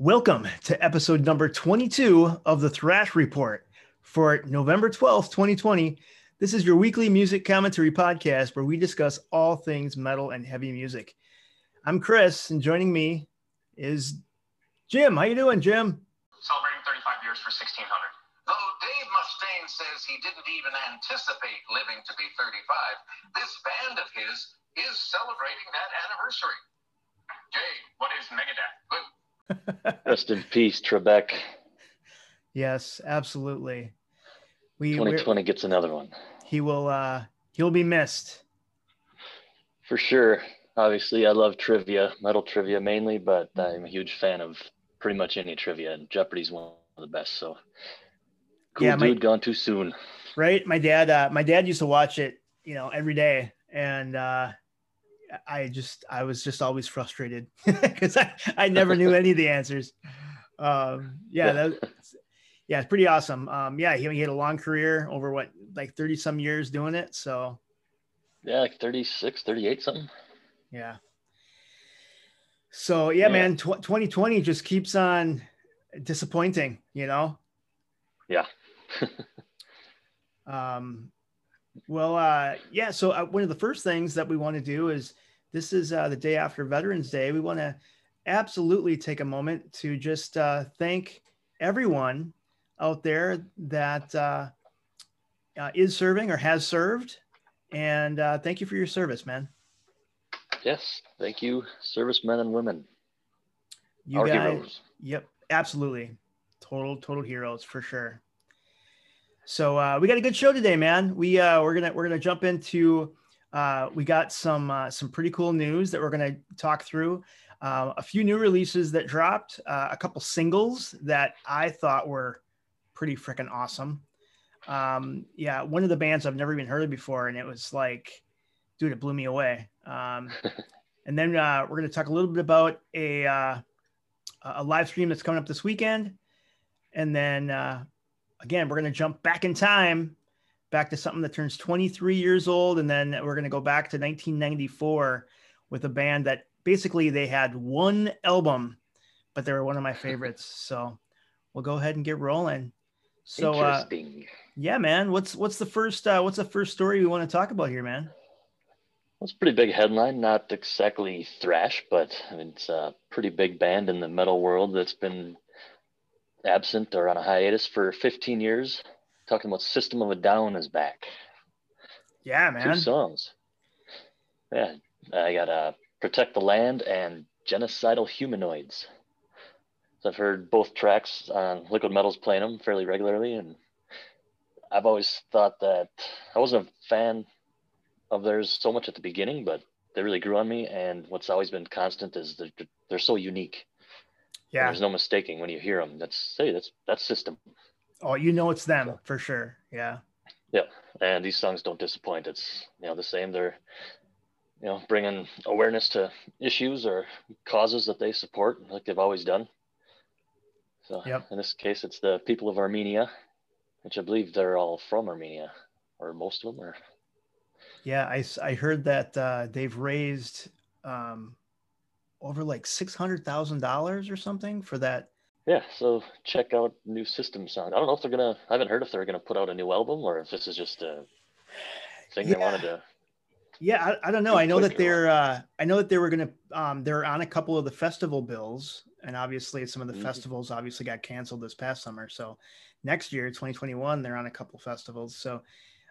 Welcome to episode number 22 of the Thrash Report for November 12th, 2020. This is your weekly music commentary podcast where we discuss all things metal and heavy music. I'm Chris, and joining me is Jim. How you doing, Jim? Celebrating 35 years for 1600. Though says he didn't even anticipate living to be 35, this band of his is celebrating that anniversary. Jay, what is Megadeth? Rest in peace, Trebek. Yes, absolutely. We 2020 gets another one. He will. uh He'll be missed for sure. Obviously, I love trivia, metal trivia mainly, but I'm a huge fan of pretty much any trivia, and Jeopardy's one of the best. So, cool Yeah, my- dude, gone too soon. right my dad uh my dad used to watch it you know every day and uh i just i was just always frustrated because I, I never knew any of the answers um yeah Yeah. that, yeah it's pretty awesome um yeah he, he had a long career over what like 30 some years doing it so Yeah, like 36, 38, something. yeah so yeah, Yeah. man tw- 2020 just keeps on disappointing you know Yeah. Um, well, uh, yeah. So uh, one of the first things that we want to do is this is uh, the day after Veterans Day. We want to absolutely take a moment to just uh, thank everyone out there that uh, uh, is serving or has served, and uh, thank you for your service, man. Yes. Thank you, servicemen and women. You Our guys, heroes. Yep, absolutely. Total, total heroes for sure. So uh, we got a good show today, man. We uh, we're gonna we're gonna jump into. Uh, we got some uh, some pretty cool news that we're gonna talk through. Uh, a few new releases that dropped, uh, a couple singles that I thought were pretty freaking awesome. Um, yeah, one of the bands I've never even heard of before, and it was like, dude, it blew me away. Um, and then uh, we're going to talk a little bit about a uh, a live stream that's coming up this weekend, and then uh, again we're going to jump back in time, back to something that turns 23 years old, and then we're going to go back to 1994 with a band that basically they had one album, but they were one of my favorites. So we'll go ahead and get rolling. So uh, yeah, man, what's what's the first uh, what's the first story we want to talk about here, man? That's a pretty big headline. Not exactly thrash, but I mean, it's a pretty big band in the metal world that's been absent or on a hiatus for 15 years. Talking about System of a Down is back. Yeah, man. Two songs. Yeah, I got uh, Protect the Land and Genocidal Humanoids. So I've heard both tracks on Liquid Metals playing them fairly regularly, and I've always thought that I wasn't a fan of theirs so much at the beginning, but they really grew on me. And what's always been constant is they're, they're so unique. Yeah. There's no mistaking when you hear them. That's hey, that's that's System. Oh, you know it's them for sure. Yeah. Yeah, and these songs don't disappoint. It's you know the same. They're you know bringing awareness to issues or causes that they support, like they've always done. So Yep. in this case, it's the people of Armenia, which I believe they're all from Armenia, or most of them are. Yeah, I, I heard that uh, they've raised um, over like six hundred thousand dollars or something for that. Yeah, so check out new System song. I don't know if they're gonna. I haven't heard if they're gonna put out a new album or if this is just a thing Yeah. they wanted to. Yeah, I, I don't know. I know that they're uh, I know that they were gonna um, they're on a couple of the festival bills, and obviously some of the Mhm. festivals obviously got canceled this past summer. So next year, twenty twenty one, they're on a couple festivals. So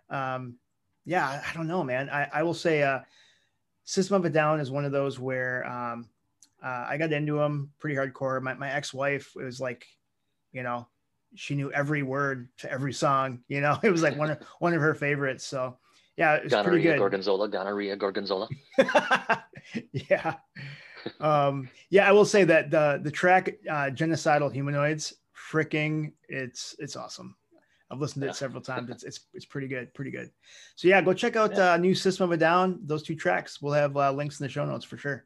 um, yeah, I, I don't know, man. I, I will say uh, System of a Down is one of those where um, uh, I got into them pretty hardcore. My my ex wife it was like, you know, she knew every word to every song. You know, it was like one of one of her favorites. So yeah, it was pretty Gonorrhea, good. gorgonzola, gonorrhea, gorgonzola. yeah. Um, yeah, I will say that the the track uh, genocidal humanoids, fricking it's it's awesome. I've listened to Yeah. it several times. It's it's it's pretty good, pretty good. So yeah, go check out Yeah. uh, new System of a Down. Those two tracks, we'll have uh, links in the show notes for sure.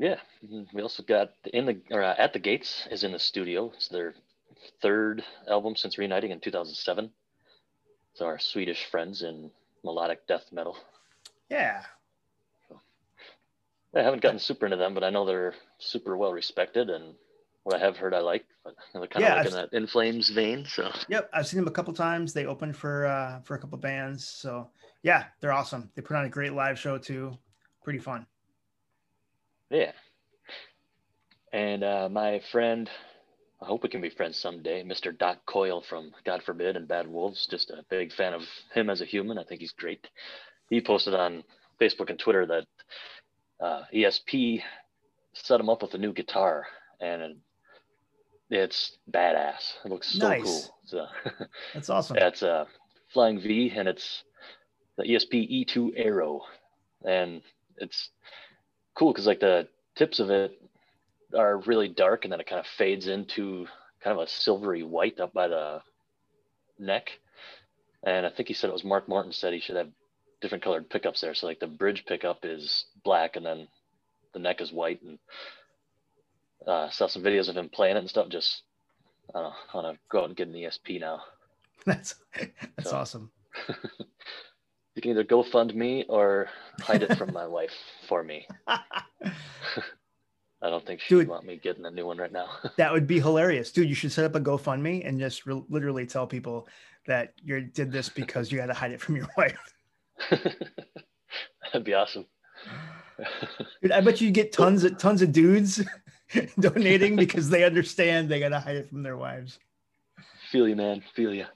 Yeah, mhm. we also got in the or uh, at the gates is in the studio. It's their third album since reuniting in 2007. So our Swedish friends in melodic death metal. Yeah. I haven't gotten super into them, but I know they're super well respected, and what I have heard I like. But they're kind Yeah, of like I've- in that In Flames vein. So Yep, I've seen them a couple times. They opened for uh, for a couple bands, so yeah, they're awesome. They put on a great live show too. Pretty fun. Yeah. And uh, my friend, I hope we can be friends someday, Mr. Doc Coyle from God Forbid and Bad Wolves. Just a big fan of him as a human. I think he's great. He posted on Facebook and Twitter that uh, ESP set him up with a new guitar, and it's badass. It looks so Nice. cool. So, That's awesome. it's a Flying V, and it's the ESP E2 Arrow, and it's cool because like the tips of it are really dark, and then it kind of fades into kind of a silvery white up by the neck. And I think he said it was Mark Martin said he should have different colored pickups there. So like the bridge pickup is black, and then the neck is white. And uh, saw some videos of him playing it and stuff. Just I don't know, I want to go out and get an ESP now. That's that's So- awesome. You can either go fund me or hide it from my wife for me. I don't think she'd Dude. want me getting a new one right now. that would be hilarious, dude. You should set up a GoFundMe and just re- literally tell people that you did this because you had to hide it from your wife. That'd be awesome. Dude, I bet you get tons of tons of dudes donating because they understand they gotta hide it from their wives. Feel you, man. Feel you.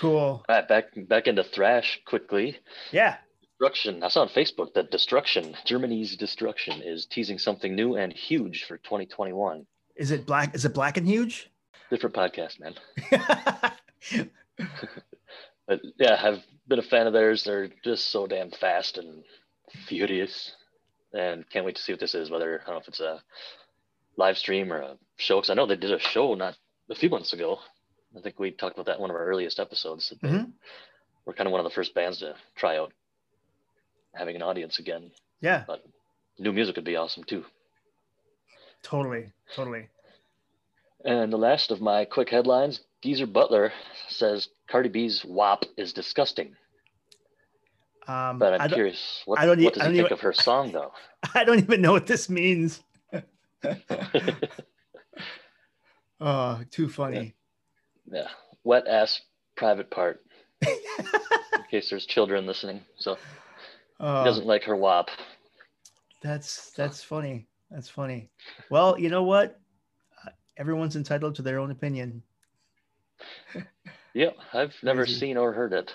Cool. All right, back back into thrash quickly. Yeah. Destruction. I saw on Facebook that Destruction, Germany's Destruction, is teasing something new and huge for 2021. Is it black? Is it black and huge? Different podcast, man. But yeah, I've been a fan of theirs. They're just so damn fast and furious, and can't wait to see what this is. Whether I don't know if it's a live stream or a show, because I know they did a show not a few months ago. I think we talked about that in one of our earliest episodes. That Mhm. were kind of one of the first bands to try out having an audience again. yeah, But new music would be awesome too. totally, totally. And the last of my quick headlines: Geezer Butler says Cardi B's WAP is disgusting. Um, But I'm curious, what, I don't what does I he think even- of her song though? I don't even know what this means. oh, too funny. Yeah, wet ass private part. in case there's children listening, so he Oh, doesn't like her wop. that's that's funny. That's funny. Well, you know what? Uh, Everyone's entitled to their own opinion. Yep, I've never Crazy. seen or heard it.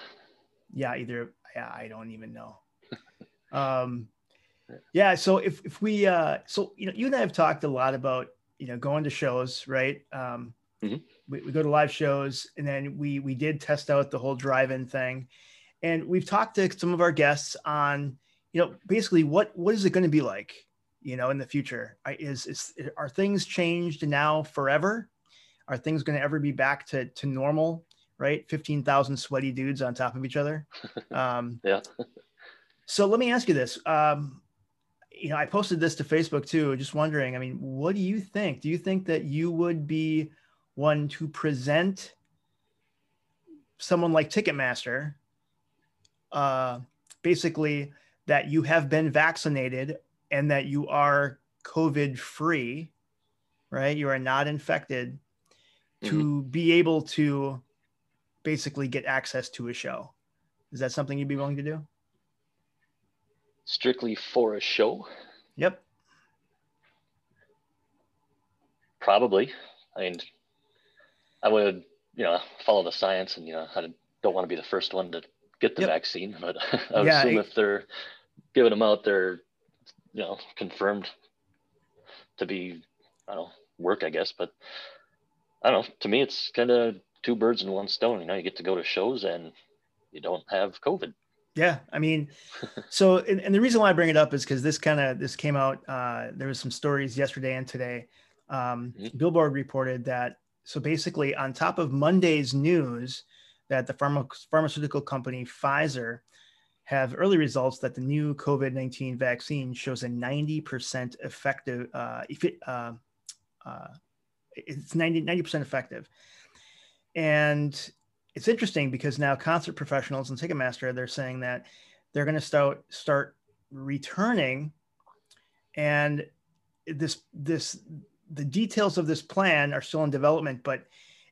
yeah either yeah i don't even know um yeah so if if we uh so you know you and i have talked a lot about you know going to shows right um Mhm. We, we go to live shows and then we we did test out the whole drive-in thing and we've talked to some of our guests on you know basically what what is it going to be like you know in the future is is are things changed now forever are things going to ever be back to to normal right 15,000 sweaty dudes on top of each other um, Yeah. so let me ask you this. Um, you know, I posted this to Facebook too. Just wondering. I mean, what do you think? Do you think that you would be one to present someone like Ticketmaster, uh, basically that you have been vaccinated and that you are COVID free, right? You are not infected to be able to basically get access to a show. Is that something you'd be willing to do? Strictly for a show, Yep. probably. I mean, I would, you know, follow the science, and you know, I don't want to be the first one to get the Yep. vaccine, but I would Yeah, assume it- if they're giving them out, they're, you know, confirmed to be, I don't know, work, I guess. But I don't know. To me, it's kind of two birds in one stone. You know, you get to go to shows and you don't have COVID. Yeah. I mean, so, and, and the reason why I bring it up is because this kind of, this came out, uh, there was some stories yesterday and today. Um, Mhm. Billboard reported that, so basically on top of Monday's news that the pharma, pharmaceutical company Pfizer have early results that the new COVID-19 vaccine shows a 90% effective, uh, it, uh, uh, it's 90, 90% effective. And it's interesting because now concert professionals and Ticketmaster they're saying that they're going to start start returning, and this this the details of this plan are still in development, but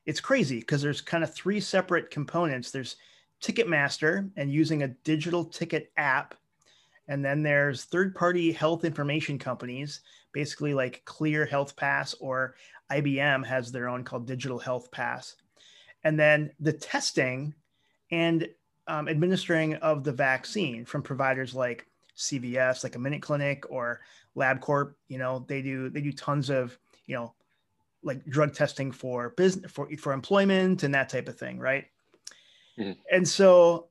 it's crazy because there's kind of three separate components. There's Ticketmaster and using a digital ticket app. And then there's third party health information companies, basically like Clear Health Pass or IBM has their own called Digital Health Pass. And then the testing and um, administering of the vaccine from providers like CVS, like a Minute Clinic or LabCorp. You know, they do they do tons of you know like drug testing for business for for employment and that type of thing, right? Mm-hmm. And so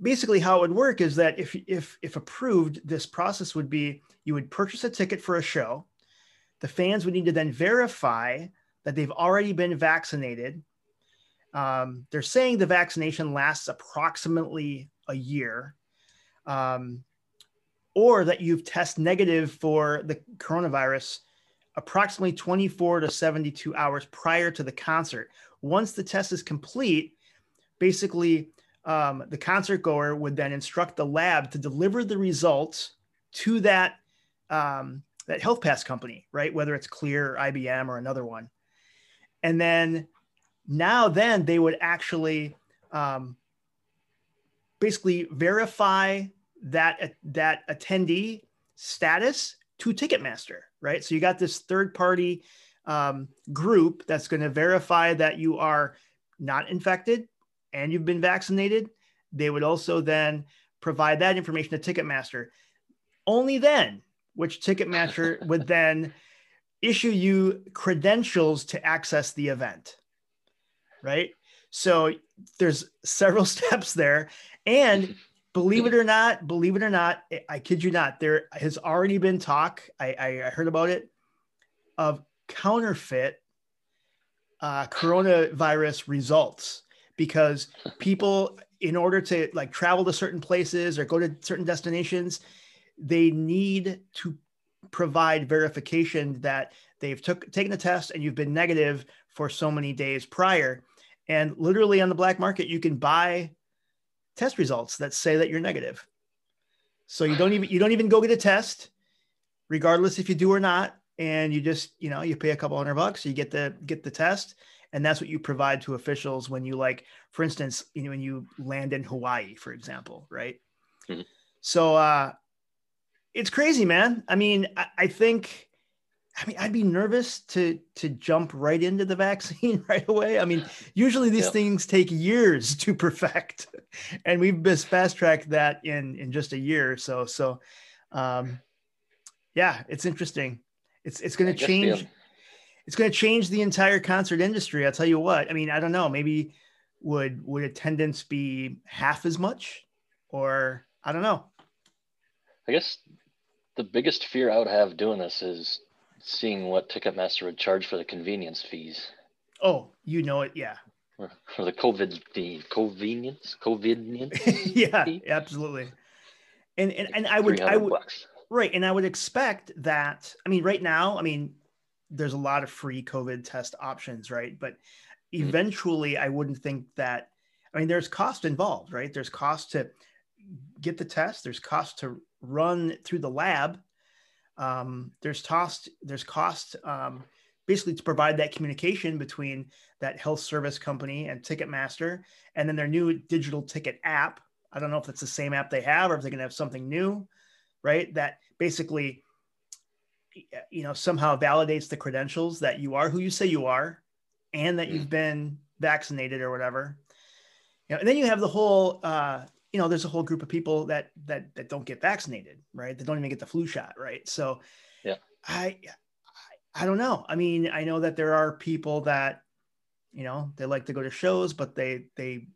basically how it would work is that if if if approved, this process would be you would purchase a ticket for a show. The fans would need to then verify that they've already been vaccinated. Um, they're saying the vaccination lasts approximately a year, um, or that you've test negative for the coronavirus approximately 24 to 72 hours prior to the concert. Once the test is complete, basically um, the concert goer would then instruct the lab to deliver the results to that um, that health pass company, right? Whether it's Clear, or IBM, or another one, and then now then they would actually um, basically verify that that attendee status to Ticketmaster, right? So you got this third party um, group that's going to verify that you are not infected and you've been vaccinated. They would also then provide that information to Ticketmaster. Only then, which Ticketmaster would then issue you credentials to access the event, right? So there's several steps there. And believe it or not, believe it or not, I kid you not, there has already been talk. I, I heard about it of counterfeit uh, coronavirus results because people, in order to like travel to certain places or go to certain destinations, they need to provide verification that they've took taken the test and you've been negative for so many days prior. And literally on the black market, you can buy test results that say that you're negative. So you don't even you don't even go get a test, regardless if you do or not, and you just you know you pay a couple hundred bucks, you get the get the test, and that's what you provide to officials when you like, for instance, you know when you land in Hawaii, for example, right? Mm-hmm. So uh, it's crazy, man. I mean, I, I think I mean, I'd be nervous to to jump right into the vaccine right away. I mean, usually these things take years to perfect, and we've just fast tracked that in in just a year or so. So, um, yeah, it's interesting. It's it's going to change. It's going to change the entire concert industry. I'll tell you what. I mean, I don't know. Maybe would would attendance be half as much, or I don't know. I guess the biggest fear I would have doing this is seeing what Ticketmaster would charge for the convenience fees. Oh, you know it, yeah. For the COVID the convenience, convenience. yeah, absolutely. And and, and I would I would bucks. right, and I would expect that. I mean, right now, I mean, there's a lot of free COVID test options, right? But mm-hmm. eventually, mm-hmm. I wouldn't think that. I mean, there's cost involved, right? There's cost to get the test. There's cost to run through the lab um, there's cost there's cost um, basically to provide that communication between that health service company and ticketmaster and then their new digital ticket app. I don't know if that's the same app they have or if they're going to have something new right? That basically you know somehow validates the credentials that you are who you say you are and that you've been vaccinated or whatever. You know, and then you have the whole uh, you know, there's a whole group of people that that that don't get vaccinated, right? They don't even get the flu shot, right? So, yeah, I, I, I don't know. I mean, I know that there are people that, you know, they like to go to shows, but they they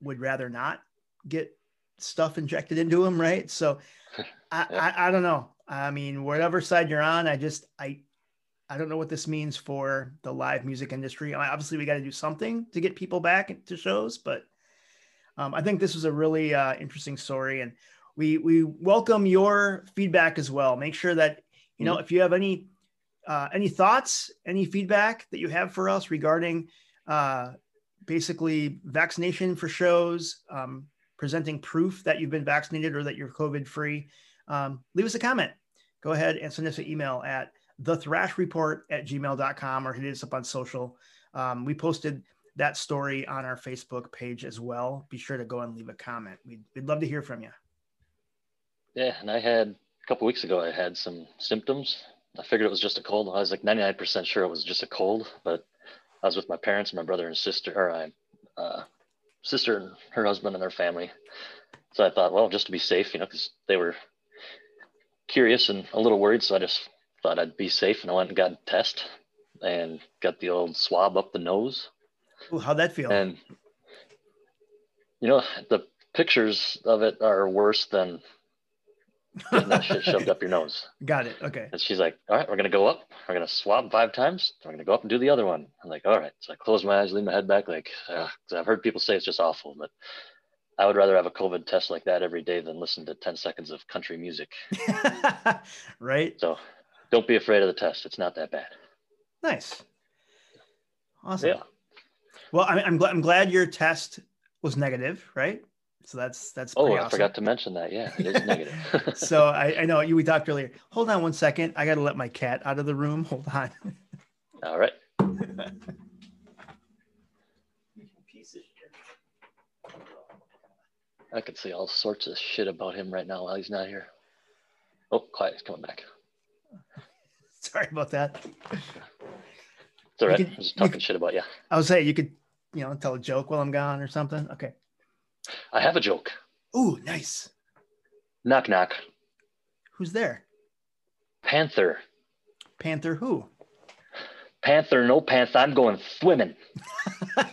would rather not get stuff injected into them, right? So, I. I I don't know. I mean, whatever side you're on, I just I I don't know what this means for the live music industry. I mean, obviously, we got to do something to get people back to shows, but um, I think this was a really uh, interesting story, and we we welcome your feedback as well. Make sure that you know mm-hmm. if you have any uh, any thoughts, any feedback that you have for us regarding uh, basically vaccination for shows, um, presenting proof that you've been vaccinated or that you're COVID free, um, leave us a comment. Go ahead and send us an email at the thrash report at gmail.com or hit us up on social. Um, we posted that story on our Facebook page as well. Be sure to go and leave a comment. We'd, we'd love to hear from you. Yeah, and I had a couple weeks ago, I had some symptoms. I figured it was just a cold. I was like 99% sure it was just a cold, but I was with my parents, my brother and sister, or my uh, sister and her husband and their family. So I thought, well, just to be safe, you know, because they were curious and a little worried. So I just thought I'd be safe and I went and got a test and got the old swab up the nose. Ooh, how'd that feel? And, you know, the pictures of it are worse than getting that shit shoved up your nose. Got it. Okay. And she's like, all right, we're going to go up. We're going to swab five times. We're going to go up and do the other one. I'm like, all right. So I close my eyes, lean my head back, like, because I've heard people say it's just awful, but I would rather have a COVID test like that every day than listen to 10 seconds of country music. right. So don't be afraid of the test. It's not that bad. Nice. Awesome. Yeah. Well, I I'm glad, I'm glad your test was negative, right? So that's that's Oh, I awesome. forgot to mention that. Yeah, it is negative. so I, I know you we talked earlier. Hold on one second. I gotta let my cat out of the room. Hold on. All right. I could say all sorts of shit about him right now while he's not here. Oh, quiet. He's coming back. Sorry about that. It's all right. could- I'm just talking could- shit about you. I was saying you could, you know, tell a joke while I'm gone or something. Okay. I have a joke. Ooh, nice. Knock, knock. Who's there? Panther. Panther who? Panther, no pants. I'm going swimming.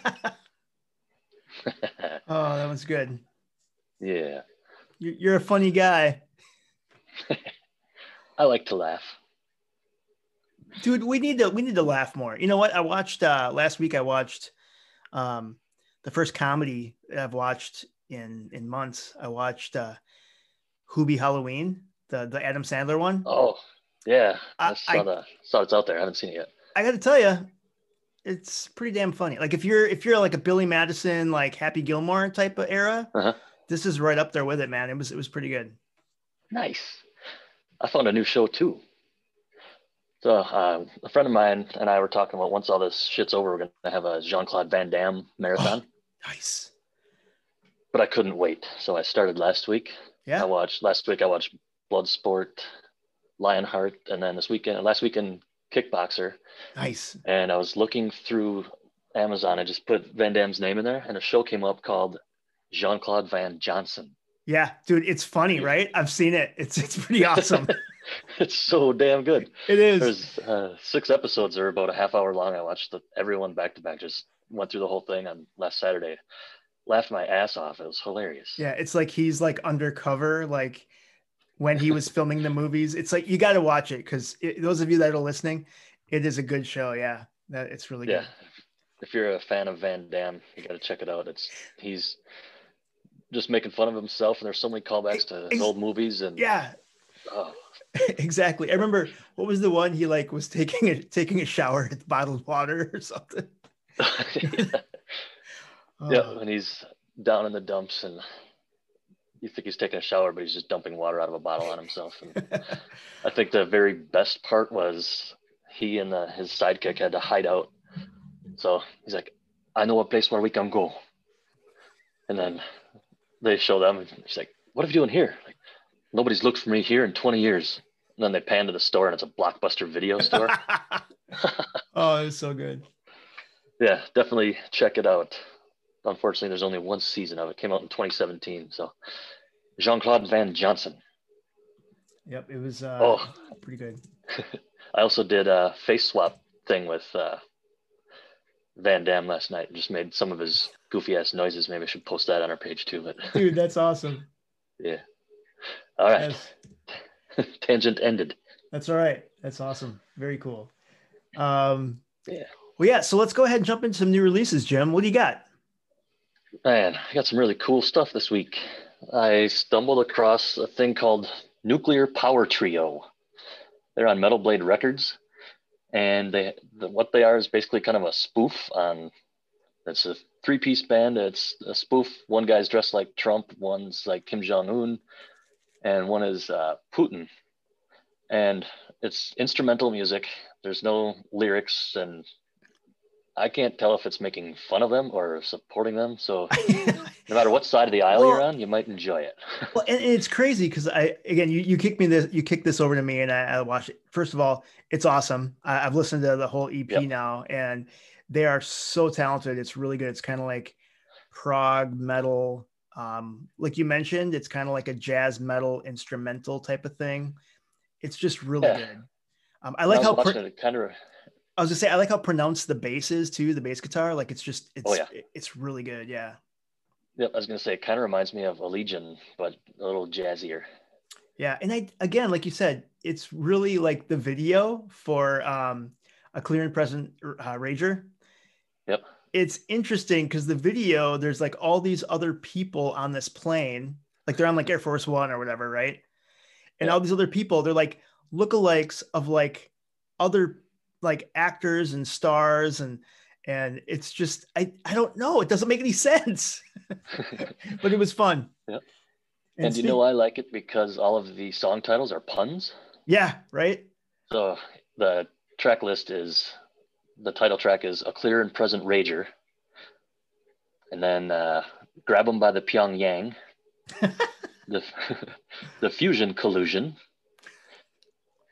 Oh, that was good. yeah. You're, you're a funny guy. I like to laugh. Dude we need to we need to laugh more you know what i watched uh last week i watched um the first comedy i've watched in in months i watched uh Hubie Halloween, the the Adam Sandler one. Oh, yeah. I, I- saw I- the saw it's out there. I haven't seen it yet. I got to tell you, it's pretty damn funny. Like if you're if you're like a Billy Madison, like Happy Gilmore type of era, Uh-huh. this is right up there with it, man. It was it was pretty good. Nice. I found a new show too. So uh, a friend of mine and I were talking about once all this shit's over, we're gonna have a Jean Claude Van Damme marathon. Nice. But I couldn't wait, so I started last week. Yeah. I watched last week. I watched Bloodsport, Lionheart, and then this weekend, last weekend, Kickboxer. Nice. And I was looking through Amazon. I just put Van Damme's name in there, and a show came up called Jean Claude Van Johnson. Yeah, dude, it's funny, right? I've seen it. It's it's pretty awesome. It's so damn good. it is. There's uh, six episodes. They're about a half hour long. I watched the, everyone back to back. Just went through the whole thing on last Saturday. Laughed my ass off. It was hilarious. Yeah, it's like he's like undercover, like when he was filming the movies. It's like you got to watch it because those of you that are listening, it is a good show. Yeah, that it's really good. Yeah. good. If you're a fan of Van Damme, you got to check it out. It's he's just making fun of himself, and there's so many callbacks to his Ex- old movies. And Yeah, oh, exactly. I remember what was the one he like was taking a taking a shower with bottled water or something. yeah, Oh, when he's down in the dumps and you think he's taking a shower, but he's just dumping water out of a bottle on himself. And I think the very best part was he and the, his sidekick had to hide out. So he's like, I know a place where we can go. And then they show them, and he's like, What are you doing here? Like, nobody's looked for me here in 20 years. And then they pan to the store, and it's a blockbuster video store. oh, it's so good. yeah, definitely check it out. Unfortunately, there's only one season of it. Came out in 2017. So Jean Claude Van Johnson. Yep, it was uh, Oh. pretty good. I also did a face swap thing with uh, Van Damme last night. Just made some of his goofy ass noises. Maybe I should post that on our page too. But Dude, that's awesome. yeah. All right. Tangent ended. that's all right. That's awesome. Very cool. Um, Yeah. Well, yeah. So let's go ahead and jump into some new releases, Jim. What do you got? Man, I got some really cool stuff this week. I stumbled across a thing called Nuclear Power Trio. They're on Metal Blade Records, and they the, what they are is basically kind of a spoof on. It's a three piece band. It's a spoof. One guy's dressed like Trump, one's like Kim Jong Un, and one is uh, Putin. And it's instrumental music. There's no lyrics, and I can't tell if it's making fun of them or supporting them. So no matter what side of the aisle well, you're on, you might enjoy it. well, and, it's crazy because I again, you you kicked me this, you kicked this over to me, and I, I watched it. First of all, it's awesome. I, have listened to the whole EP yep. now, and they are so talented. It's really good. It's kind of like prog metal. Um, like you mentioned, it's kind of like a jazz metal instrumental type of thing. It's just really yeah. good. Um, I like I how pr- it, kind of. I was gonna say I like how pronounced the bass is too. The bass guitar, like it's just it's oh, yeah. it's really good. Yeah. Yep, I was gonna say it kind of reminds me of Allegaeon, but a little jazzier. Yeah, and I again, like you said, it's really like the video for um, a clear and present uh, Rager. Yep. It's interesting because the video, there's like all these other people on this plane, like they're on like Air Force One or whatever, right? And all these other people, they're like lookalikes of like other like actors and stars and and it's just I I don't know. It doesn't make any sense. but it was fun. Yeah. And, and you know I like it because all of the song titles are puns. Yeah, right. So the track list is the title track is A Clear and Present Rager. And then uh, Grab Them by the Pyongyang. the, the Fusion Collusion.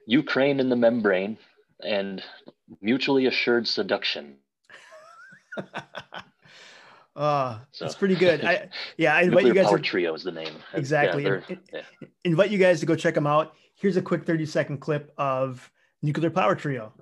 Ukraine in the Membrane. And Mutually Assured Seduction. Uh, so. it's pretty good. I yeah, I invite Nuclear you guys. Power to, Trio is the name. Exactly. Yeah, yeah. Invite you guys to go check them out. Here's a quick 30 second clip of Nuclear Power Trio.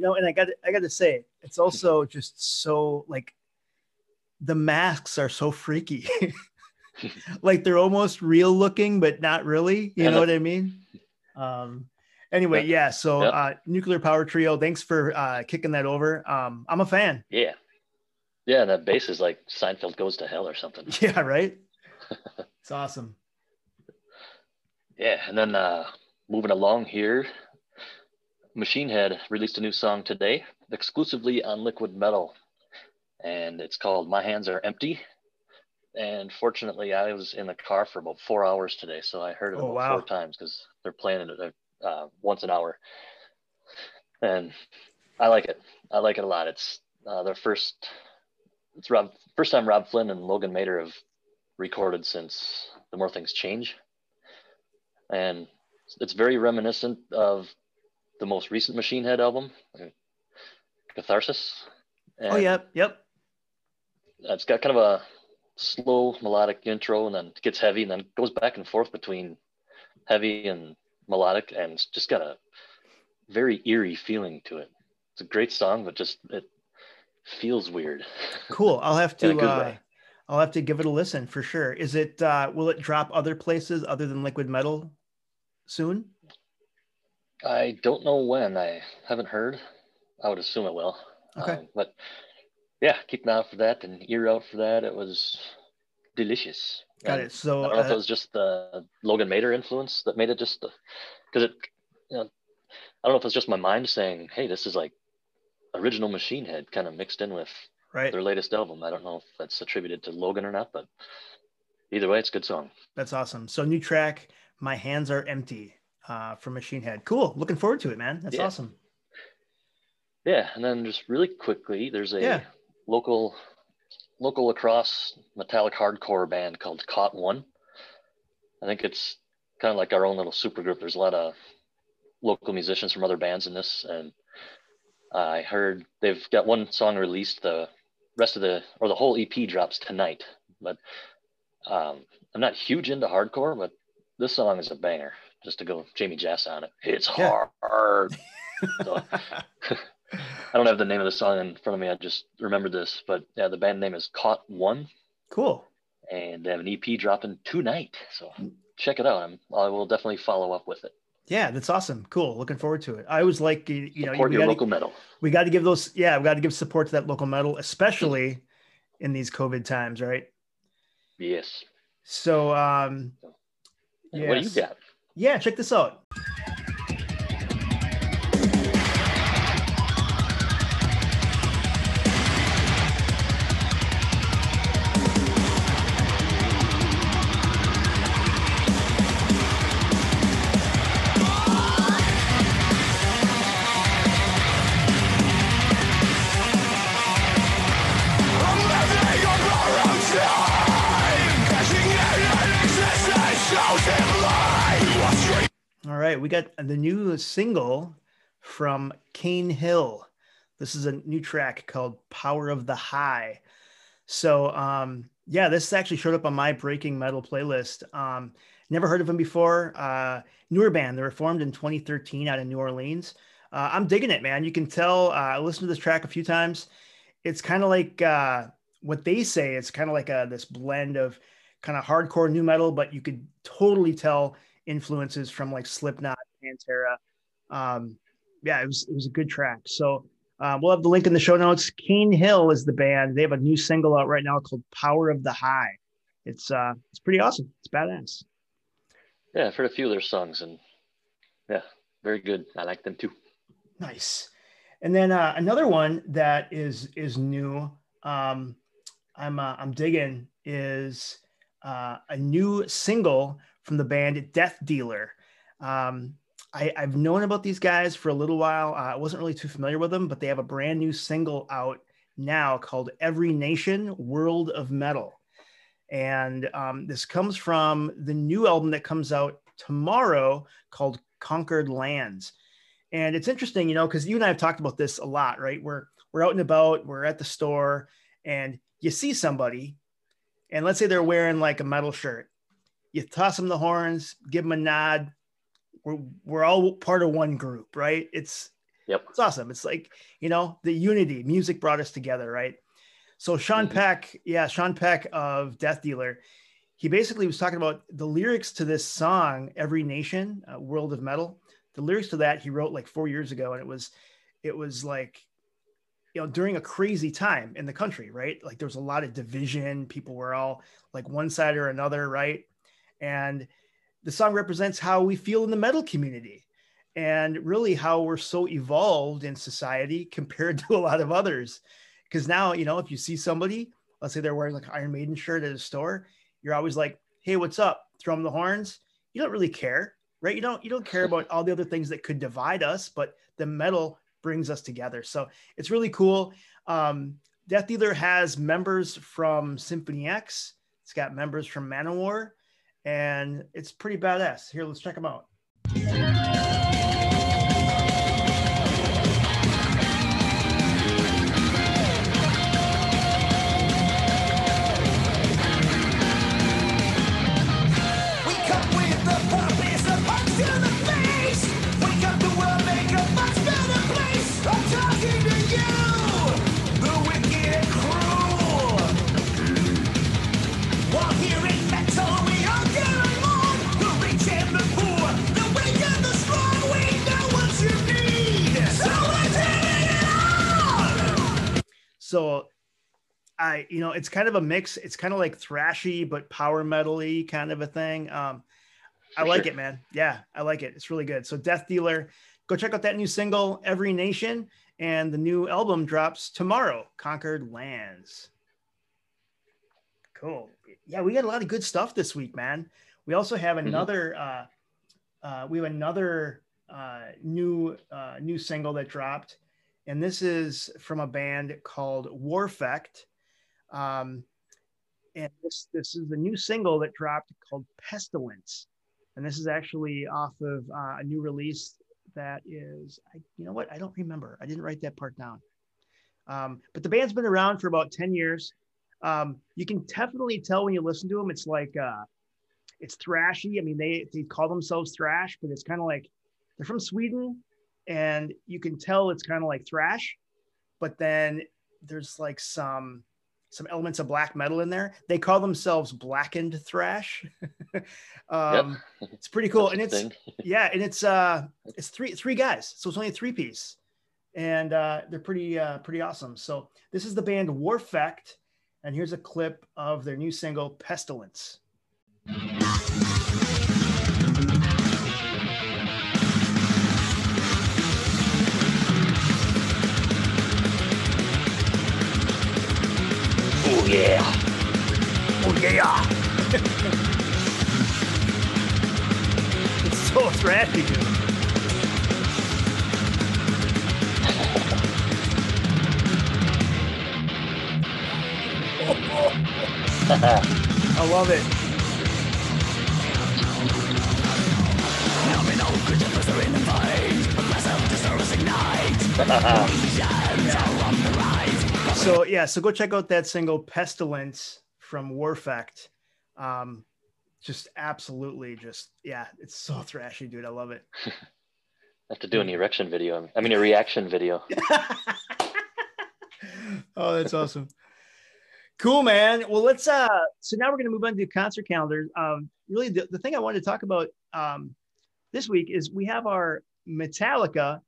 Know, and I got I got to say, it's also just so like the masks are so freaky. like they're almost real looking, but not really. You know what I mean? Um, anyway, yeah. So yep. uh, nuclear power trio. Thanks for uh, kicking that over. Um, I'm a fan. Yeah, yeah. That bass is like Seinfeld goes to hell or something. Yeah, right. it's awesome. Yeah, and then uh, moving along here, Machine Head released a new song today, exclusively on Liquid Metal, and it's called "My Hands Are Empty." And fortunately, I was in the car for about four hours today, so I heard it oh, about wow. four times because they're playing it uh, once an hour, and I like it. I like it a lot. It's uh, their first. It's Rob first time Robb Flynn and Logan Mader have recorded since the More Things Change, and it's very reminiscent of the most recent Machine Head album, Catharsis. And oh, yep, yep. It's got kind of a slow melodic intro and then it gets heavy and then goes back and forth between heavy and melodic and it's just got a very eerie feeling to it. It's a great song, but just it feels weird. Cool. I'll have to uh, I'll have to give it a listen for sure. Is it uh will it drop other places other than liquid metal soon? I don't know when. I haven't heard. I would assume it will. Okay. Um, but yeah, keep an eye out for that and ear out for that. It was delicious. Got and it. So I don't know uh, if it was just the Logan Mader influence that made it just because it, you know, I don't know if it's just my mind saying, "Hey, this is like original Machine Head," kind of mixed in with right. their latest album. I don't know if that's attributed to Logan or not, but either way, it's a good song. That's awesome. So new track, "My Hands Are Empty." Uh, from Machine Head. Cool. Looking forward to it, man. That's yeah. awesome. Yeah, and then just really quickly, there's a yeah. local local La Crosse metallic hardcore band called Caught One. I think it's kind of like our own little super group. There's a lot of local musicians from other bands in this, and I heard they've got one song released. The rest of the or the whole EP drops tonight. But um, I'm not huge into hardcore, but this song is a banger just to go Jamey Jasta on it. It's yeah. hard. so, I don't have the name of the song in front of me. I just remembered this, but yeah, the band name is Caught One. Cool. and they have an EP dropping tonight. So check it out. I'm, I will definitely follow up with it. Yeah, that's awesome. Cool. Looking forward to it. I was like you, you know Support we your gotta, local metal. we got to give those yeah we got to give support to that local metal, especially in these COVID times, right? Yes. So um, What do you got? Yeah, check this out. Right, we got the new single from Cane Hill. This is a new track called Power of the High. So, um, yeah, this actually showed up on my Breaking Metal playlist. Um, never heard of them before. Uh, newer band. They were formed in 2013 out of New Orleans. Uh, I'm digging it, man. You can tell. Uh, I listened to this track a few times. It's kind of like uh, what they say. It's kind of like a, this blend of kind of hardcore new metal, but you could totally tell influences from like Slipknot, Pantera. Um, yeah, it was it was a good track. So uh, we'll have the link in the show notes. Cane Hill is the band. They have a new single out right now called "Power of the High." It's uh, it's pretty awesome. It's badass. Yeah, I've heard a few of their songs, and yeah, very good. I like them too. Nice. And then uh, another one that is is new. Um, I'm uh, I'm digging is uh, a new single from the band Death Dealer. Um, I, I've known about these guys for a little while. Uh, I wasn't really too familiar with them, but they have a brand new single out now called Every Nation World of Metal. And um, this comes from the new album that comes out tomorrow called Conquered Lands. And it's interesting, you know, because you and I have talked about this a lot, right? We're we're out and about, we're at the store, and you see somebody, and let's say they're wearing like a metal shirt. You toss them the horns, give them a nod. We're we're all part of one group, right? It's Yep. it's awesome. It's like, you know, the unity, music brought us together, right? So Sean Mhm. Peck, yeah, Sean Peck of Death Dealer, he basically was talking about the lyrics to this song, Every Nation, uh, World of Metal. The lyrics to that he wrote like four years ago, and it was, it was like, you know, during a crazy time in the country, right? Like there was a lot of division. People were all like one side or another, right? And the song represents how we feel in the metal community and really how we're so evolved in society compared to a lot of others. Because now, you know, if you see somebody, let's say they're wearing like Iron Maiden shirt at a store, you're always like, "Hey, what's up?" Throw them the horns. You don't really care, right? You don't you don't care about all the other things that could divide us, but the metal brings us together. So it's really cool. Um, Death Dealer has members from Symphony X. It's got members from Manowar, and it's pretty badass. Here, let's check them out. We come with So I, you know, it's kind of a mix. It's kind of like thrashy, but power metal-y kind of a thing. Um, I For like sure. it, man. Yeah, I like it. It's really good. So Death Dealer, go check out that new single, Every Nation, and the new album drops tomorrow, Conquered Lands. Cool. Yeah, we got a lot of good stuff this week, man. We also have Mhm. another uh uh we have another uh new uh new single that dropped and this is from a band called Warfect. Um, and this this is the new single that dropped called Pestilence, and this is actually off of uh, a new release that is, I, you know what, I don't remember. I didn't write that part down. Um, but the band's been around for about ten years. Um, you can definitely tell when you listen to them. It's like uh, it's thrashy. I mean, they they call themselves thrash, but it's kind of like they're from Sweden, and you can tell it's kind of like thrash, but then there's like some some elements of black metal in there. They call themselves Blackened Thrash. um, It's pretty cool, and it's yeah, and it's uh, it's three three guys, so it's only a three piece, and uh, they're pretty uh, pretty awesome. So this is the band Warfect, and here's a clip of their new single Pestilence. Oh yeah. Oh yeah! it's so thrashy, dude. I love it. So yeah, so go check out that single "Pestilence" from Warfect. Um, just absolutely, just yeah, it's so thrashy, dude. I love it. I have to do an erection video. I mean, a reaction video. oh, that's awesome. Cool, man. Well, let's uh so now we're gonna move on to the concert calendar. Um really the, the thing I wanted to talk about um this week is we have our Metallica.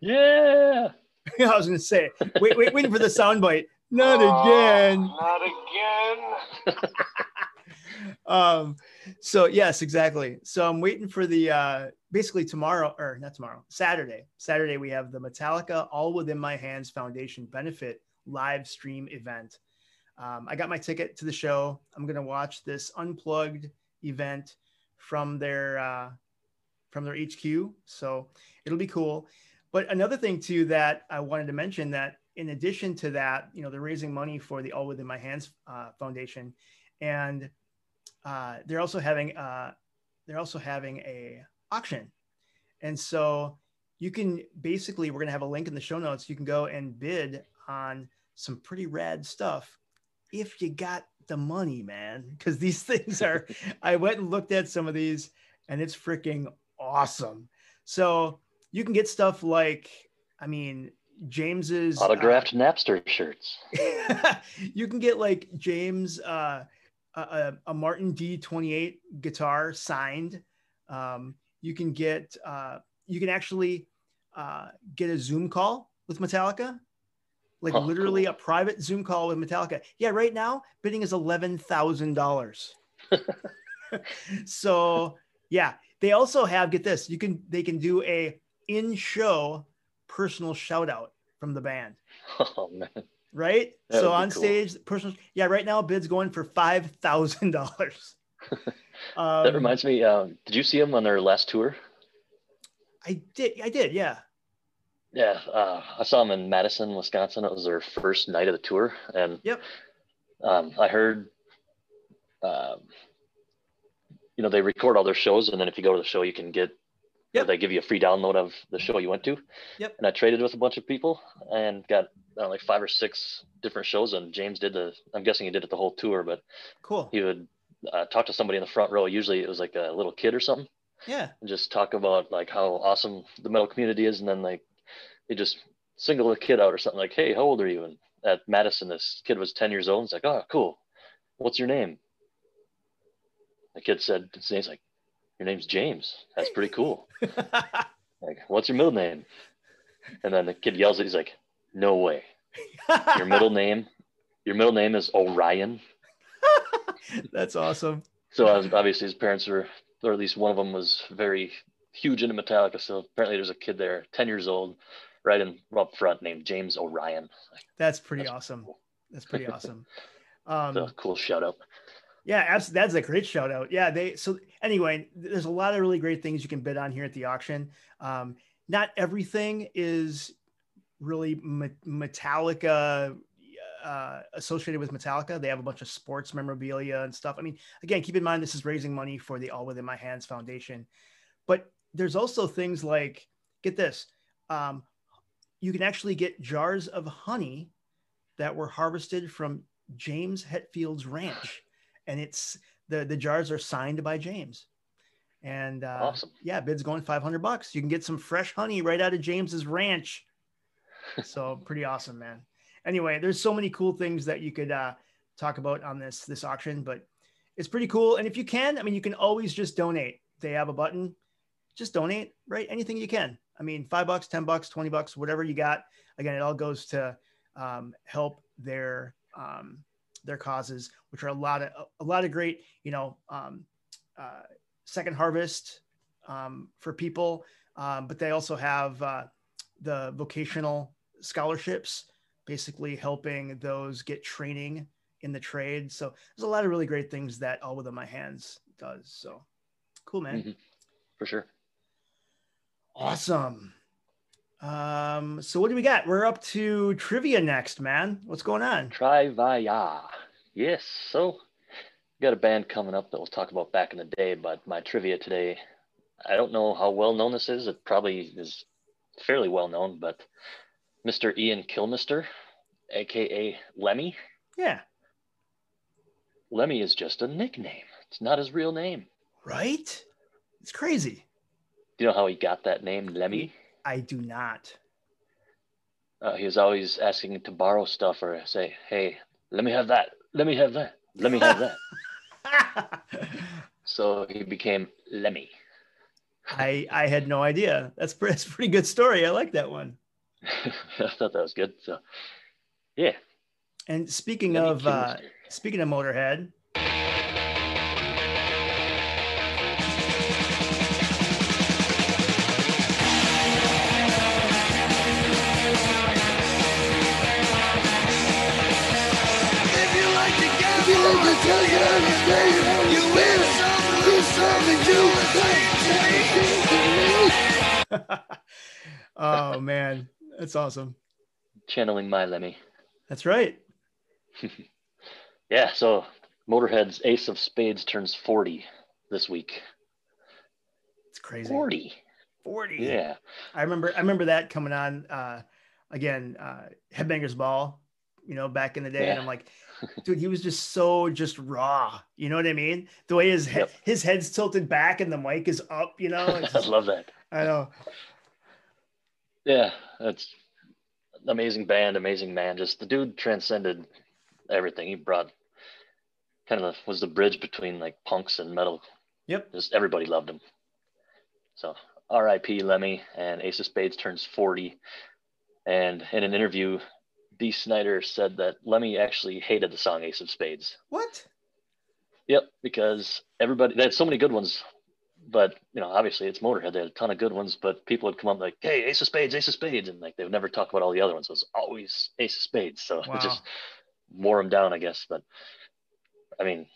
Yeah. I was gonna say wait, wait, waiting for the soundbite. Not again. Not again. um so yes exactly so i'm waiting for the uh basically tomorrow or not tomorrow saturday saturday we have the metallica all within my hands foundation benefit live stream event um, i got my ticket to the show i'm going to watch this unplugged event from their uh from their hq so it'll be cool but another thing too that i wanted to mention that in addition to that you know they're raising money for the all within my hands uh, foundation and uh, they're also having uh, they're also having a auction, and so you can basically we're gonna have a link in the show notes. You can go and bid on some pretty rad stuff if you got the money, man. Because these things are. I went and looked at some of these, and it's freaking awesome. So you can get stuff like, I mean, James's uh, Autographed Napster shirts. you can get like James uh, a, a, a Martin D28 guitar signed. Um, you can get uh, you can actually uh, get a Zoom call with Metallica, like Oh, literally cool. a private Zoom call with Metallica. Yeah, right now bidding is eleven thousand dollars. so yeah, they also have get this. You can they can do a in show personal shout out from the band Oh man. right? That so on cool. stage, personal. Yeah, right now bids going for five thousand dollars. Um, That reminds me. Um, did you see them on their last tour? I did. I did. Yeah. Yeah, uh, I saw them in Madison, Wisconsin. It was their first night of the tour, and Yep. um, I heard, um, you know, they record all their shows, and then if you go to the show, you can get, Yep. they give you a free download of the show you went to. Yep. And I traded with a bunch of people and got know, like five or six different shows, and James did the. I'm guessing he did it the whole tour, but Cool. he would uh, talk to somebody in the front row. Usually, it was like a little kid or something. Yeah. and just talk about like how awesome the metal community is and then like they just single a kid out or something like hey how old are you and at madison this kid was 10 years old and it's like oh cool what's your name the kid said his name's like your name's james that's pretty cool like what's your middle name and then the kid yells at he's like no way your middle name your middle name is orion That's awesome. So was, obviously his parents were, or at least one of them was very huge into Metallica. So apparently there's a kid there, 10 years old, right in up front named James Orion. That's pretty That's awesome. cool. That's pretty awesome. Um, So cool shout out. Yeah, absolutely. That's a great shout out. Yeah, they so anyway, there's a lot of really great things you can bid on here at the auction. Um, not everything is really Me- Metallica uh, associated with Metallica. They have a bunch of sports memorabilia and stuff. I mean, again, keep in mind this is raising money for the All Within My Hands Foundation, but there's also things like get this, um, you can actually get jars of honey that were harvested from James Hetfield's ranch and it's the the jars are signed by James. And uh, Awesome. yeah, bid's going 500 bucks. You can get some fresh honey right out of James's ranch. So pretty awesome, man. anyway, there's so many cool things that you could uh, talk about on this this auction, but it's pretty cool. And if you can, I mean, you can always just donate. They have a button, just donate, right? Anything you can. I mean, five bucks, ten bucks, twenty bucks, whatever you got. Again, it all goes to um, help their um, their causes, which are a lot of a lot of great, you know, um, uh, second harvest um, for people, um, but they also have uh, the vocational scholarships, basically helping those get training in the trade. So there's a lot of really great things that All Within My Hands does. So cool, man. Mhm. For sure. Awesome. Um, so what do we got? We're up to trivia next, man. What's going on? Trivia. Yes. So, got a band coming up that we'll talk about back in the day, but my trivia today, I don't know how well known this is. It probably is fairly well known, but Mr. Ian Kilmister, aka Lemmy. Yeah, Lemmy is just a nickname. It's not his real name. right? It's crazy. Do you know how he got that name, Lemmy? I do not. Uh, he was always asking to borrow stuff or say, "Hey, let me have that. Let me have that. Let me have that." So he became Lemmy. I I had no idea. That's pre- that's a pretty good story. I like that one. I thought that was good. So, yeah. And speaking Lemmy of uh, speaking of Motorhead, oh man, that's awesome. channeling my Lemmy. That's right. Yeah. So Motorhead's Ace of Spades turns 40 this week. It's crazy. 40. 40. Yeah. I remember I remember that coming on uh again, uh Headbangers Ball, you know, back in the day. And I'm like, dude, he was just so just raw. You know what I mean? The way his head Yep. his head's tilted back and the mic is up, you know. It's I love that. I know. Yeah. That's amazing band, amazing man. Just the dude transcended everything. He brought kind of was the bridge between like punks and metal. Yep. Just everybody loved him. So R.I.P. Lemmy and Ace of Spades turns 40. And in an interview, Dee Snider said that Lemmy actually hated the song Ace of Spades. What? Yep, because everybody they had so many good ones, but you know, obviously it's Motorhead. They had a ton of good ones, but people would come up like, "Hey, Ace of Spades, Ace of Spades," and like they would never talk about all the other ones. It was always Ace of Spades, so Wow. it just wore them down, I guess. But I mean,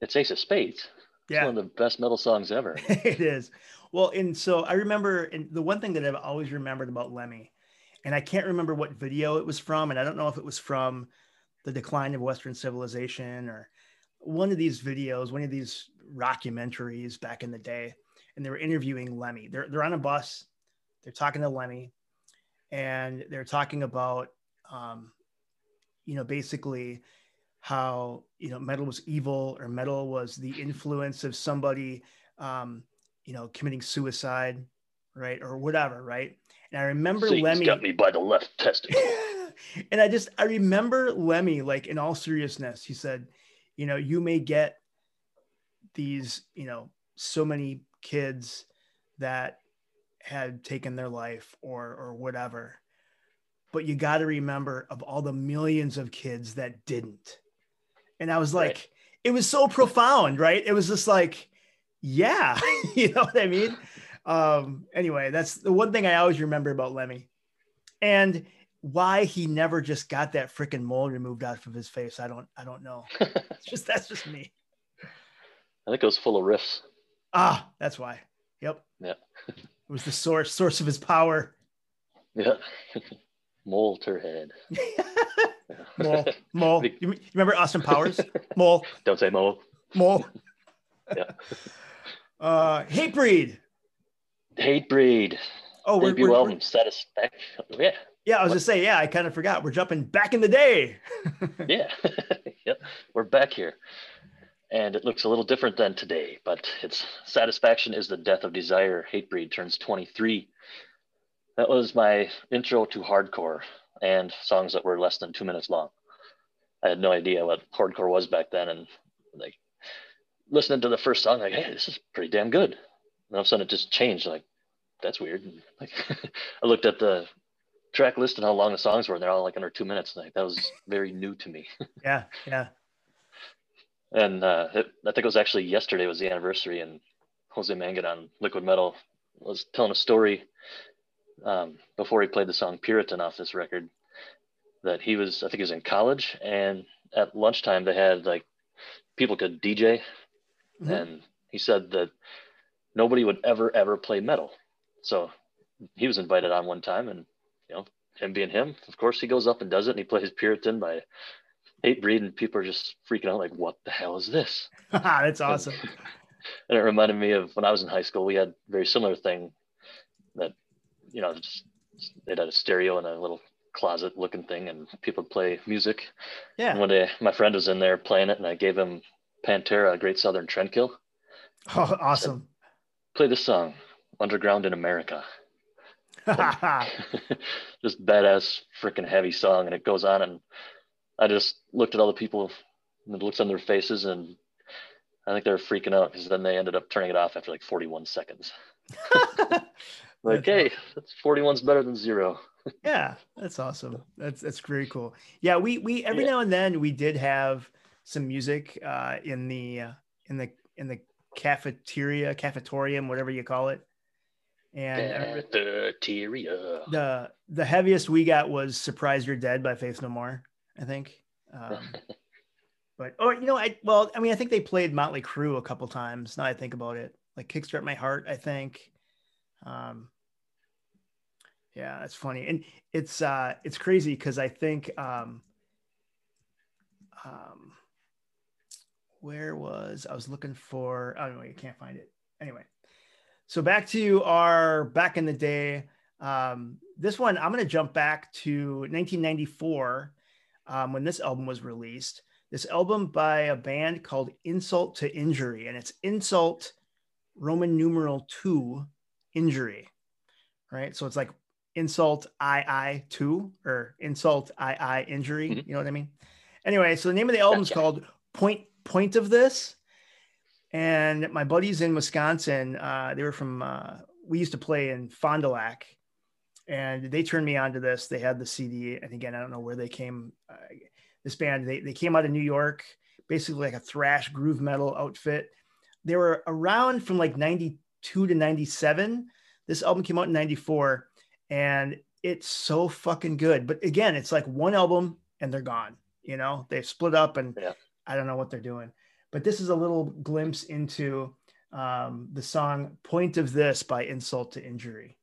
it's Ace of Spades. It's Yeah. one of the best metal songs ever. it is. Well, and so I remember, and the one thing that I've always remembered about Lemmy, and I can't remember what video it was from, and I don't know if it was from the decline of Western civilization or one of these videos, one of these documentaries back in the day, and they were interviewing Lemmy. They're they're on a bus, they're talking to Lemmy, and they're talking about, um, you know, basically how you know metal was evil or metal was the influence of somebody um, you know, committing suicide, right, or whatever, right? And I remember Satan's Lemmy, got me by the left testicle. and I just I remember Lemmy, like in all seriousness, he said, you know, you may get these, you know, so many kids that had taken their life or or whatever, but you got to remember of all the millions of kids that didn't. And I was like, Right. it was so profound, right? It was just like, yeah, you know what I mean? Um, anyway, that's the one thing I always remember about Lemmy. And why he never just got that freaking mole removed off of his face, I don't I don't know. It's just that's just me. I think it was full of riffs. Ah, that's why. Yep. Yeah. it was the source source of his power. Yeah. Motorhead. Mole, mole. You, you remember Austin Powers? Mole, Don't say mole. mole. Yeah. Uh, hate breed. Hatebreed. Oh, we're, Debut we're- album Satisfaction. Yeah. yeah. I was gonna say, yeah. I kind of forgot. We're jumping back in the day. Yeah. yep. We're back here. And it looks a little different than today, but it's Satisfaction is the Death of Desire. Hatebreed turns 23. That was my intro to hardcore. and songs that were less than two minutes long. I had no idea what hardcore was back then, and like listening to the first song, like, hey, this is pretty damn good. And all of a sudden, it just changed. Like, that's weird. And, like, I looked at the track list and how long the songs were, and they're all like under two minutes. Like, that was very new to me. Yeah, yeah. And uh, it, I think it was actually yesterday was the anniversary, and Jose Mangin on Liquid Metal was telling a story um, before he played the song Puritan off this record that he was, I think he was in college, and at lunchtime they had like people could DJ, Mhm. and he said that nobody would ever ever play metal. So he was invited on one time, and you know, him being him, of course he goes up and does it, and he plays Puritan by Hatebreed, and people are just freaking out like, "What the hell is this?" That's awesome. and it reminded me of when I was in high school. We had a very similar thing that, you know, just they had a stereo and a little closet looking thing, and people play music. Yeah. And one day, my friend was in there playing it, and I gave him Pantera, Great Southern Trendkill. Oh, awesome. Play this song, Underground in America. just badass, freaking heavy song, and it goes on, and I just looked at all the people, and the looks on their faces, and I think they were freaking out because then they ended up turning it off after like 41 seconds. Like, That's hey, that's 41's better than zero. yeah, that's awesome. That's that's very cool. Yeah, we we every Yeah. now and then we did have some music uh, in the uh, in the in the cafeteria, cafetorium, whatever you call it. And Cafeteria. the the heaviest we got was "Surprise You're Dead" by Faith No More. I think. Um, but or you know, I well, I mean, I think they played Motley Crue a couple times. Now I think about it, like "Kickstart My Heart," I think. Um, yeah, that's funny, and it's uh, it's crazy because I think um, um, where was I was looking for? I don't know, you can't find it. Anyway, so back to our back in the day. Um, this one, I'm going to jump back to 1994 um, when this album was released. This album by a band called Insult to Injury, and it's Insult Roman numeral two injury, right? So it's like insult I I two or insult I I injury. Mhm. You know what I mean? Anyway, so the name of the album is Gotcha. called Point Point of This. And my buddies in Wisconsin, uh, they were from, uh, we used to play in Fond du Lac, and they turned me on to this. They had the CD, and again, I don't know where they came. Uh, this band, they, they came out of New York, basically like a thrash groove metal outfit. They were around from like 92 to 97. This album came out in 94, and it's so fucking good. But again, it's like one album and they're gone. You know, they've split up and Yeah. I don't know what they're doing. But this is a little glimpse into um, the song Point of This by Insult to Injury.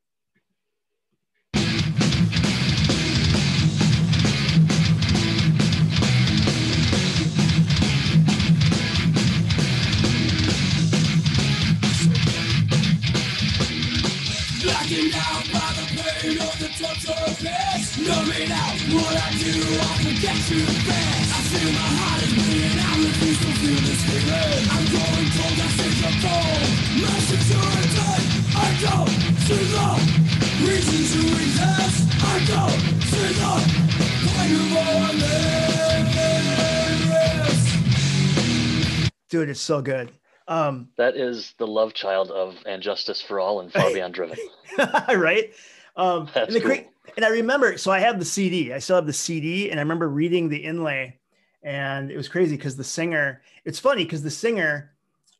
Blacking out by the pain of the torture pits Numbing out what I do, I forget fast I feel my heart is I refuse to feel this feeling. I'm cold, I I the reason to resist I the point of all Dude, it's so good. Um, That is the love child of And Justice for All and Far Beyond Driven. right? Um, That's and, the cool. and I remember, so I have the CD. I still have the CD, and I remember reading the inlay, and it was crazy because the singer. It's funny because the singer.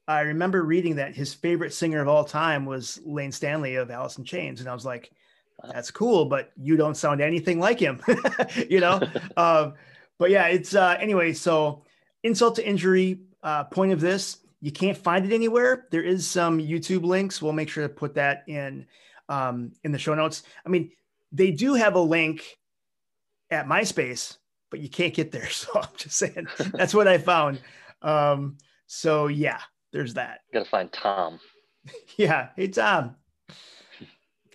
I remember reading that his favorite singer of all time was Layne Staley of Alice in Chains, and I was like, "That's cool," but you don't sound anything like him, you know. um, but yeah, it's uh, anyway. So, insult to injury. Uh, point of this, you can't find it anywhere. There is some YouTube links. We'll make sure to put that in um, in the show notes. I mean, they do have a link at MySpace, but you can't get there. So I'm just saying that's what I found. Um, so yeah, there's that. Got to find Tom. Yeah, hey Tom.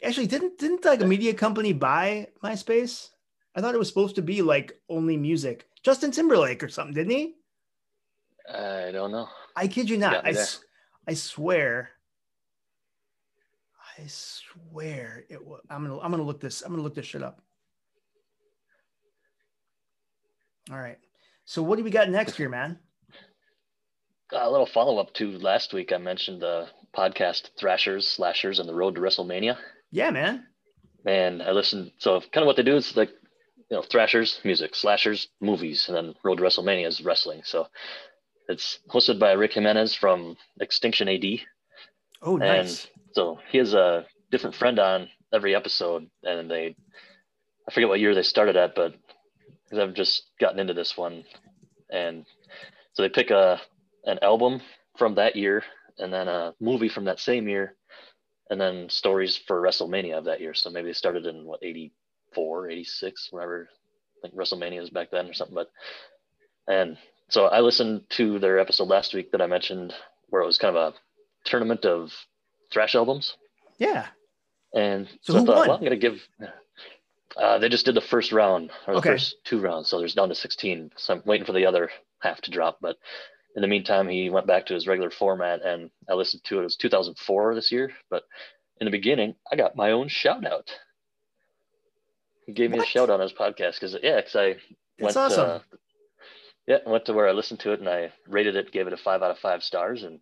Actually, didn't didn't like a media company buy MySpace? I thought it was supposed to be like only music. Justin Timberlake or something, didn't he? I don't know. I kid you not. I, I swear. I swear it was. I'm gonna I'm gonna look this. I'm gonna look this shit up. All right. So what do we got next here, man? Uh, a little follow up to last week. I mentioned the podcast Thrashers, Slashers, and the Road to WrestleMania. Yeah, man. And I listened. So kind of what they do is like, you know, Thrashers, music, Slashers, movies, and then Road to WrestleMania is wrestling. So it's hosted by Rick Jimenez from Extinction AD. Oh, nice. And so he has a different friend on every episode, and they, I forget what year they started at, but because I've just gotten into this one, and so they pick a an album from that year, and then a movie from that same year, and then stories for WrestleMania of that year. So maybe they started in what 84, 86, whenever I think WrestleMania is back then or something. But and so I listened to their episode last week that I mentioned where it was kind of a tournament of thrash albums. Yeah. And So so, I thought, won? well, I'm gonna give. Uh, they just did the first round or the Okay. first two rounds, so there's down to 16. So I'm waiting for the other half to drop. But in the meantime, he went back to his regular format, and I listened to it. It was 2004 this year, but in the beginning, I got my own shout out. He gave me What? a shout out on his podcast because yeah, because I That's went awesome. uh, yeah, I went to where I listened to it and I rated it, gave it a five out of five stars, and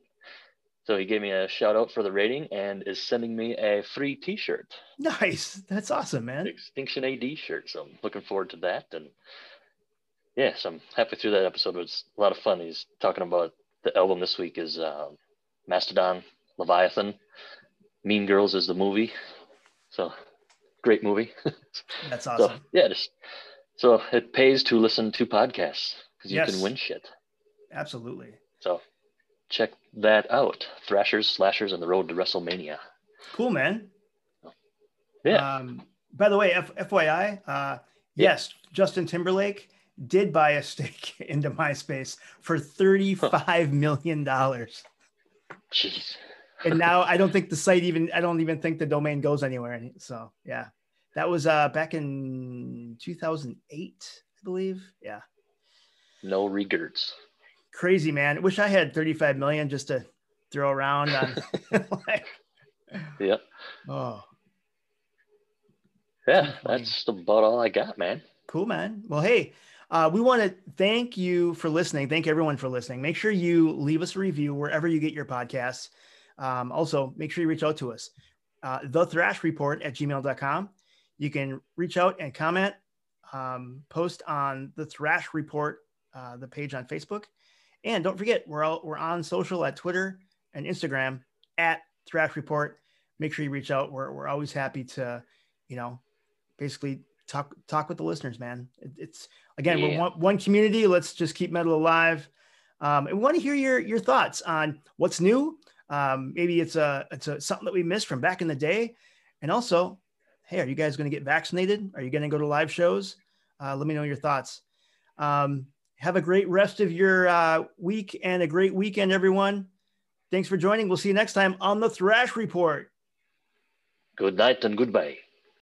so he gave me a shout out for the rating and is sending me a free T-shirt, Nice. That's awesome, man. Extinction AD shirt. So I'm looking forward to that, and yeah, so I'm halfway through that episode. It was a lot of fun. He's talking about the album this week is uh, Mastodon, Leviathan, Mean Girls is the movie, so great movie. That's So awesome. yeah, just so it pays to listen to podcasts because you Yes. can win shit. Absolutely. So check that out. Thrashers, Slashers, and the Road to WrestleMania. Cool, man. Yeah. Um, by the way, F- FYI, uh, yes, Justin Timberlake did buy a stake into MySpace for thirty-five million dollars, Jeez. and now I don't think the site even I don't even think the domain goes anywhere. So yeah, that was uh, back in two thousand eight, I believe. Yeah, No regrets. crazy man. Wish I had thirty-five million just to throw around on. like, Yeah. oh, Yeah. That's about all I got, man. Cool, man. Well, hey, uh, we want to thank you for listening. Thank everyone for listening. Make sure you leave us a review wherever you get your podcasts. Um, also, make sure you reach out to us. Uh, the Thrash Report at gmail.com. You can reach out and comment, um, post on the Thrash Report, uh, the page on Facebook. And don't forget, we're, all, we're on social at Twitter and Instagram at Thrash Report. Make sure you reach out. We're, we're always happy to, you know, basically talk talk with the listeners, man. It, it's again, we're one, one community. Let's just keep metal alive. Um, and we want to hear your your thoughts on what's new. Um, maybe it's a it's a something that we missed from back in the day, and also, hey, are you guys going to get vaccinated? Are you going to go to live shows? Uh, let me know your thoughts. Um, have a great rest of your uh, week and a great weekend, everyone. Thanks for joining. We'll see you next time on the Thrash Report. Good night and goodbye.